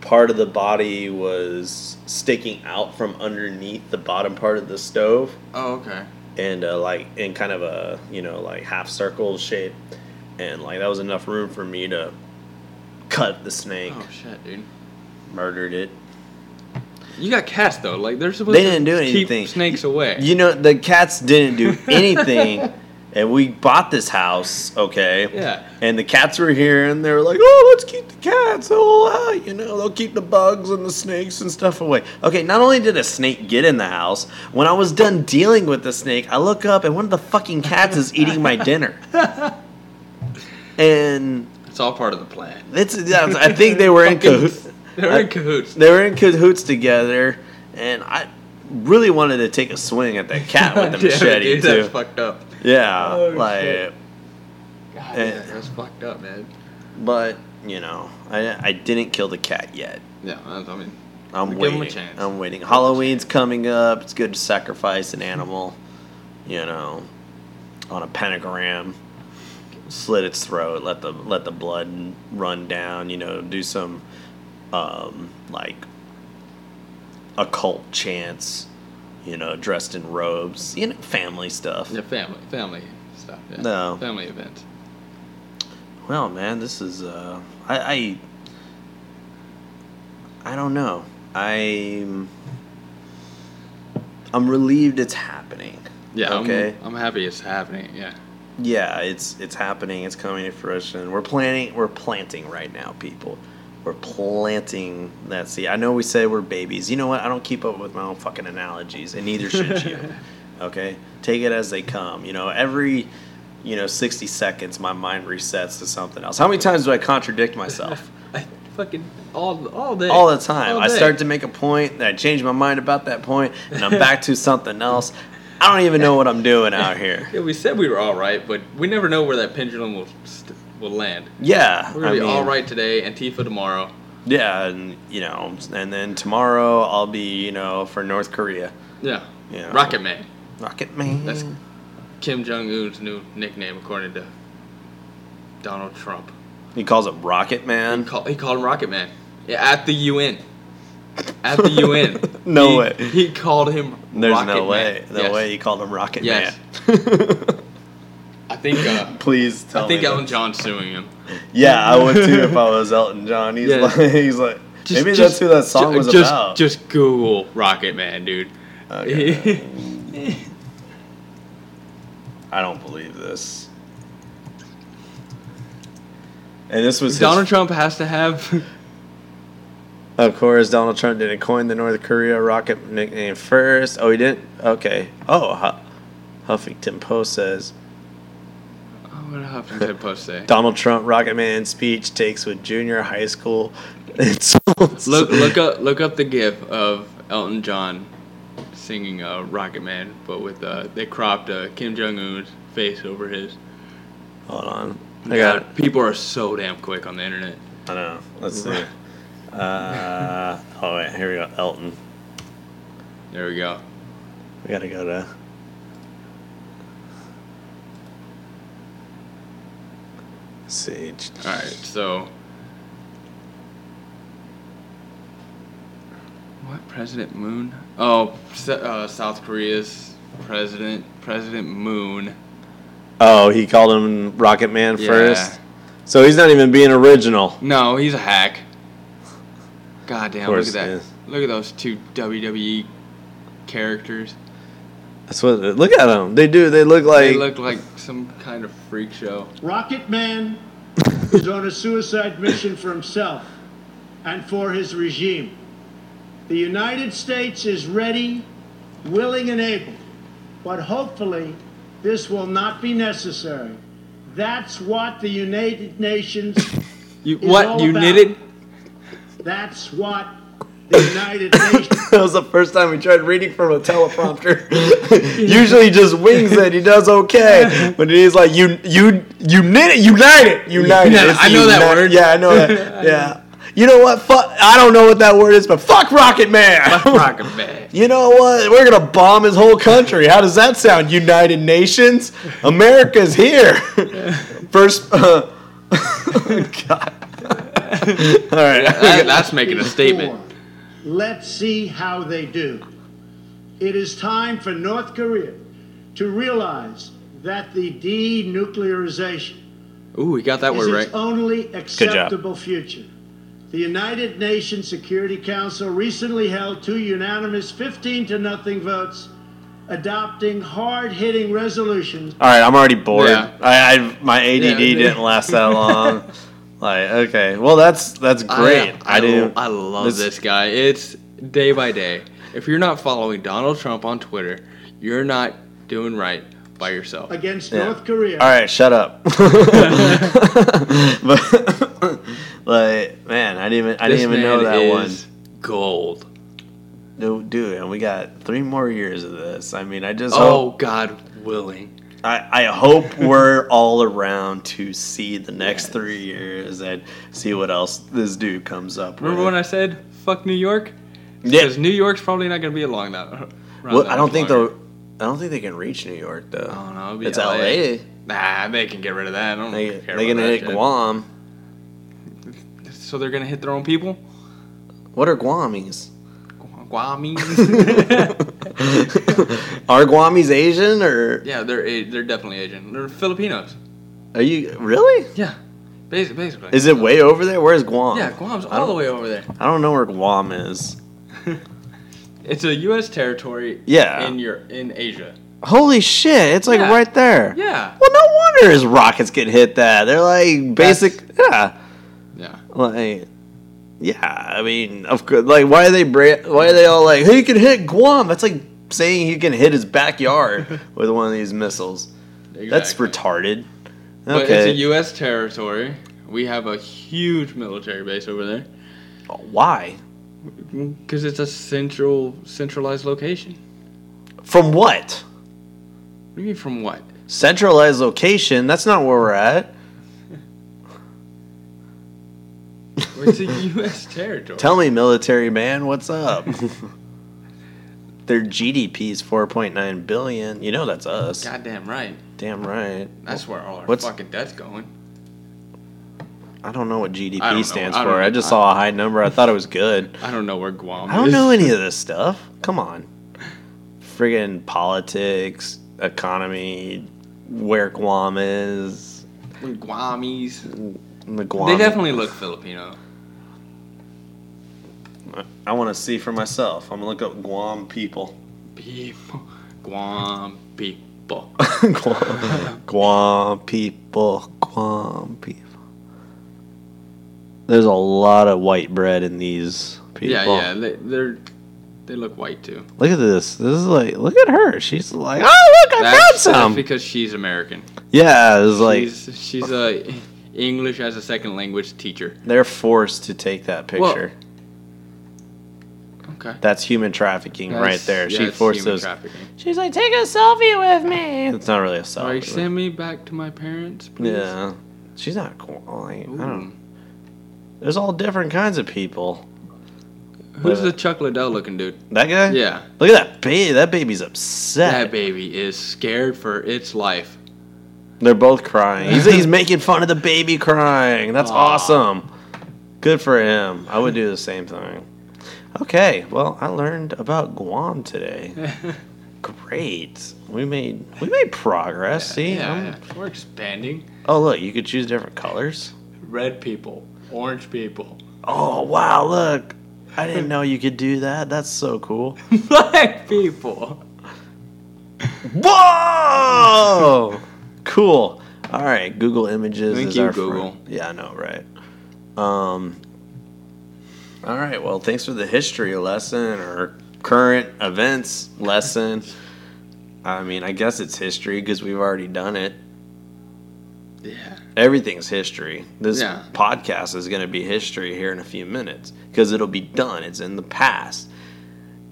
part of the body was sticking out from underneath the bottom part of the stove, Oh, okay. and uh, like in kind of a you know like half circle shape, and like that was enough room for me to cut the snake, Oh shit, dude. murdered it. You got cats though. Like they're supposed They to didn't do keep anything. snakes away. You know the cats didn't do anything. And we bought this house, okay? Yeah. And the cats were here, and they were like, "Oh, let's keep the cats. Oh, uh, you know, they'll keep the bugs and the snakes and stuff away." Okay. Not only did a snake get in the house, when I was done dealing with the snake, I look up and one of the fucking cats is eating my dinner. And It's all part of the plan. it's, yeah, I think they were in cahoots. They're I- in cahoots. They were in cahoots together, and I really wanted to take a swing at that cat with the Damn machete dude, too. That's fucked up. Yeah, Oh, like, shit. God, Eh. yeah, that's fucked up, man. but you know, I I didn't kill the cat yet. Yeah, I mean, I'm Give waiting. him a chance. I'm waiting. Give him a Halloween's coming up. It's good to sacrifice an animal, you know, on a pentagram. Slit its throat. Let the let the blood run down. You know, do some um, like occult chants. You know, dressed in robes. You know, family stuff. yeah, family, family stuff. Yeah. No. family event. Well, man, this is uh, I, I I don't know. I'm I'm relieved it's happening. Yeah, Okay. I'm, I'm happy it's happening. Yeah. Yeah, it's it's happening. It's coming to fruition. We're planting. We're planting right now, people. We're planting that seed. I know we say we're babies. You know what? I don't keep up with my own fucking analogies, and neither should you. okay, take it as they come. You know, every you know sixty seconds, my mind resets to something else. How many times do I contradict myself? I fucking all all day. all the time. All I start to make a point, then I change my mind about that point, and I'm back to something else. I don't even know what I'm doing out here. Yeah, we said we were all right, but we never know where that pendulum will st- will land. Yeah, We're gonna I be mean, all right today, Antifa tomorrow. Yeah, and you know, and then tomorrow I'll be, you know, for North Korea. Yeah. Yeah. Rocket Man. Rocket Man. That's Kim Jong Un's new nickname, according to Donald Trump. He calls him Rocket He, Man. call, he called him Rocket Man. Yeah, at the UN. At the UN. No He- way. He called him There's Rocket no way. Man. No Yes. way he called him Rocket Yes. Man. I think uh, Please tell I think me. Elton. John's suing him. Yeah, I would too if I was Elton John. He's Yeah. like, he's like, Just- maybe just- that's who that song ju- was just, about. Just Google Rocket Man, dude. Okay. I don't believe this. And this was his- Donald Trump has to have. Of course, Donald Trump didn't coin the North Korea rocket nickname first. Oh, he didn't. Okay. Oh, Hu- Huffington Post says what did Huffington Post say? Donald Trump Rocket Man speech takes with junior high school insults. Look, look up, look up the GIF of Elton John singing uh, Rocket Man, but with uh, they cropped uh, Kim Jong Un's face over his. Hold on. I got. God, people are so damn quick on the internet. I know. Let's see. Uh, oh wait, here we go. Elton. There we go. We gotta go to. Let's. All right, so what President Moon? Oh, uh, South Korea's president, President Moon. Oh, he called him Rocket Man Yeah. first. So he's not even being original. No, he's a hack. God damn! Look at that. Look at those two WWE characters. That's what. Look at them. They do. They look like. they look like some kind of freak show. Rocket Man is on a suicide mission for himself and for his regime. The United States is ready, willing, and able, but hopefully this will not be necessary. That's what the United Nations, You Is what? all You about- knitted? that's what the United Nations. that was the first time we tried reading from a teleprompter. Usually he just wings it. He does okay, but he's like you, you, you knit it, unite it, unite it. It's I know that word. Yeah, I know that. Yeah. You know what? Fuck. I don't know what that word is, but fuck Rocket Man. Fuck Rocket Man. You know what? We're gonna bomb his whole country. How does that sound? United Nations, America's here. First, uh, God. All right. That- that's making a is statement. For. Let's see how they do. It is time for North Korea to realize that the denuclearization Ooh, we got that is word its right. only acceptable future. The United Nations Security Council recently held two unanimous 15 to nothing votes adopting hard-hitting resolutions All right, I'm already bored. Yeah. I, I my ADD Yeah. didn't last that long. Like, okay, well that's that's great. I, I, didn't. I love this- this guy. It's day by day. If you're not following Donald Trump on Twitter, you're not doing right by yourself. against Yeah. North Korea. All right, shut up. but like, man, I didn't even I This didn't even know man that one. Gold. No, dude, and we got three more years of this. I mean, I just Oh hope God willing. I, I hope we're all around to see the next three years and see what else this dude comes up Remember with. when I said fuck New York? Yeah. Because New York's probably not going to be along that. Well, I don't think longer. I don't think they can reach New York though. I don't it'll It's LA. LA. Nah, they can get rid of that. I don't They care. they about gonna hit shit. Guam. So they're gonna hit their own people. What are Guamis? Guamis. are Guamis Asian or yeah, they're they're definitely Asian. They're Filipinos. are you really? Yeah, basically. basically. Is it way over there? Where's Guam? Yeah, Guam's all the way over there. I don't know where Guam is. It's a U.S. territory. Yeah. In your in Asia. Holy shit! It's like Yeah. right there. Yeah. Well, no wonder his rockets get hit. That they're like basic. yeah. Yeah. Like, yeah. I mean, of course. Like, why are they? Bra- why are they all like, "He can hit Guam"? That's like saying he can hit his backyard with one of these missiles. That's Exactly. retarded. But Okay. it's a U.S. territory. We have a huge military base over there uh, why? because it's a central centralized location. From what? What do you mean from what? Centralized location. That's not where we're at. It's a U.S. territory. Tell me, military man, what's up? Their GDP is 4.9 billion. You know that's us. Goddamn right. Damn right. That's where all our What's- fucking debt's going. I don't know what GDP I don't know. stands I don't for. I just I- saw a high number. I thought it was good. I don't know where Guam is. I don't is. know any of this stuff. Come on. Friggin' politics, economy, where Guam is. Guamies. The Guam. They definitely look Filipino. I want to see for myself. I'm gonna look up Guam people. People. Guam people. Guam, Guam people. Guam people. There's a lot of white bread in these people. Yeah, yeah. They, they're they look white too. Look at this. This is like, look at her. She's like, oh look, I That's, found that's some. because she's American. Yeah, it's like she's she's a English as a second language teacher. they're forced to take that Well, picture. Okay. That's human trafficking right there. yeah, she it's forced human those. trafficking. She's like, take a selfie with me. It's not really a selfie. Like, but- send me back to my parents, please. yeah, she's not cool. Like, I Ooh. don't. There's all different kinds of people. Who's Uh, the Chuck Liddell looking dude? That guy. Yeah. Look at that baby. That baby's upset. That baby is scared for its life. They're both crying. He's, he's making fun of the baby crying. That's Aw. awesome. Good for him. I would do the same thing. Okay, well, I learned about Guam today. Great. We made we made progress. See? yeah, yeah. we're expanding. Oh, look, you could choose different colors. Red people, orange people, Oh, wow, look. I didn't know you could do that. That's so cool. black people. Whoa! Cool. All right, Google Images Thank is you, our Google. friend. Yeah, I know, right? Um. All right. Well, thanks for the history lesson or current events lesson. I mean, I guess it's history because we've already done it. Yeah. Everything's history. This Yeah. podcast is going to be history here in a few minutes because it'll be done. It's in the past.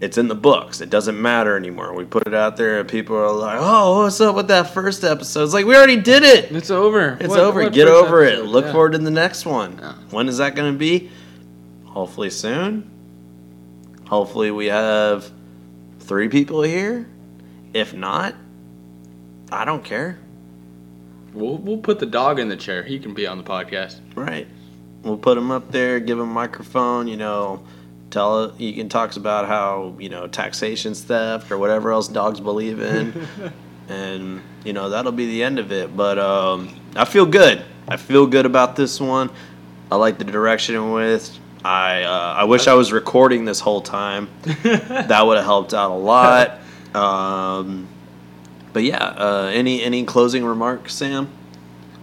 It's in the books. It doesn't matter anymore. We put it out there and people are like, "Oh, what's up with that first episode?" It's like we already did it. It's over. It's What- over. what Get over it. Look Yeah. forward to the next one. Yeah. When is that going to be? Hopefully soon. Hopefully we have three people here. If not, I don't care. We'll we'll put the dog in the chair. He can be on the podcast. Right. We'll put him up there, give him a microphone, you know, tell he can talks about how, you know, taxation's theft or whatever else dogs believe in. and, you know, that'll be the end of it. But um I feel good. I feel good about this one. I like the direction it with. I uh, I wish I was recording this whole time. that would have helped out a lot. Um but yeah, uh, any any closing remarks, Sam?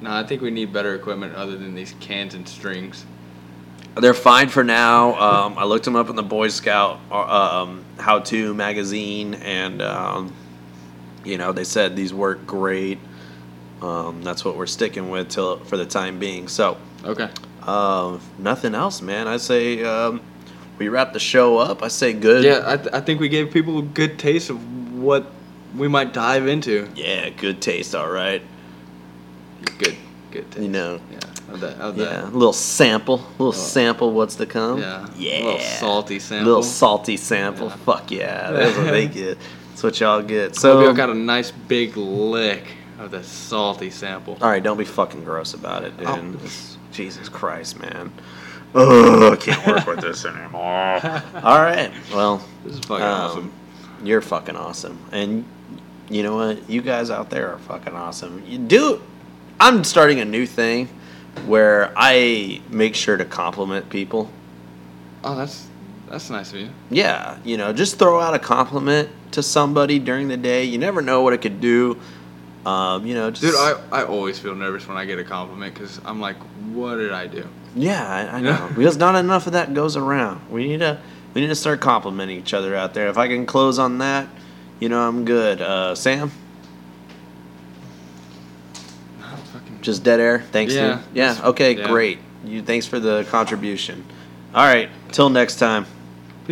No, I think we need better equipment other than these cans and strings. They're fine for now. Um, I looked them up in the Boy Scout uh, um, How To magazine, and um, you know they said these work great. Um, that's what we're sticking with till for the time being. So, Okay. Uh, nothing else, man. I say um, we wrap the show up. I say good. Yeah, I, th- I think we gave people a good taste of what we might dive into. Yeah, good taste. All right. Good, good taste. You know. Yeah. Of that. Of Yeah, that. a little sample, a little sample. What's to come? Yeah. yeah. A little salty sample. little salty sample. Yeah. Fuck yeah, that's what they get. That's what y'all get. So, we got a nice big lick of the salty sample. all right, don't be fucking gross about it, dude. Oh. Jesus Christ, man. Ugh, I can't work with this anymore. All right, well, This is fucking um, awesome. You're fucking awesome, and you know what? You guys out there are fucking awesome. You do. I'm starting a new thing where I make sure to compliment people. Oh, that's that's nice of you. Yeah, you know, just throw out a compliment to somebody during the day. You never know what it could do. Um, you know, just Dude, I, I always feel nervous when I get a compliment because I'm like, what did I do? yeah, I, I know because not enough of that goes around. We need to we need to start complimenting each other out there. If I can close on that, you know, I'm good. Uh, Sam, fucking- just dead air. Thanks, Yeah, dude. Yeah. Okay. yeah. Great. You. Thanks for the contribution. All right. Till next time.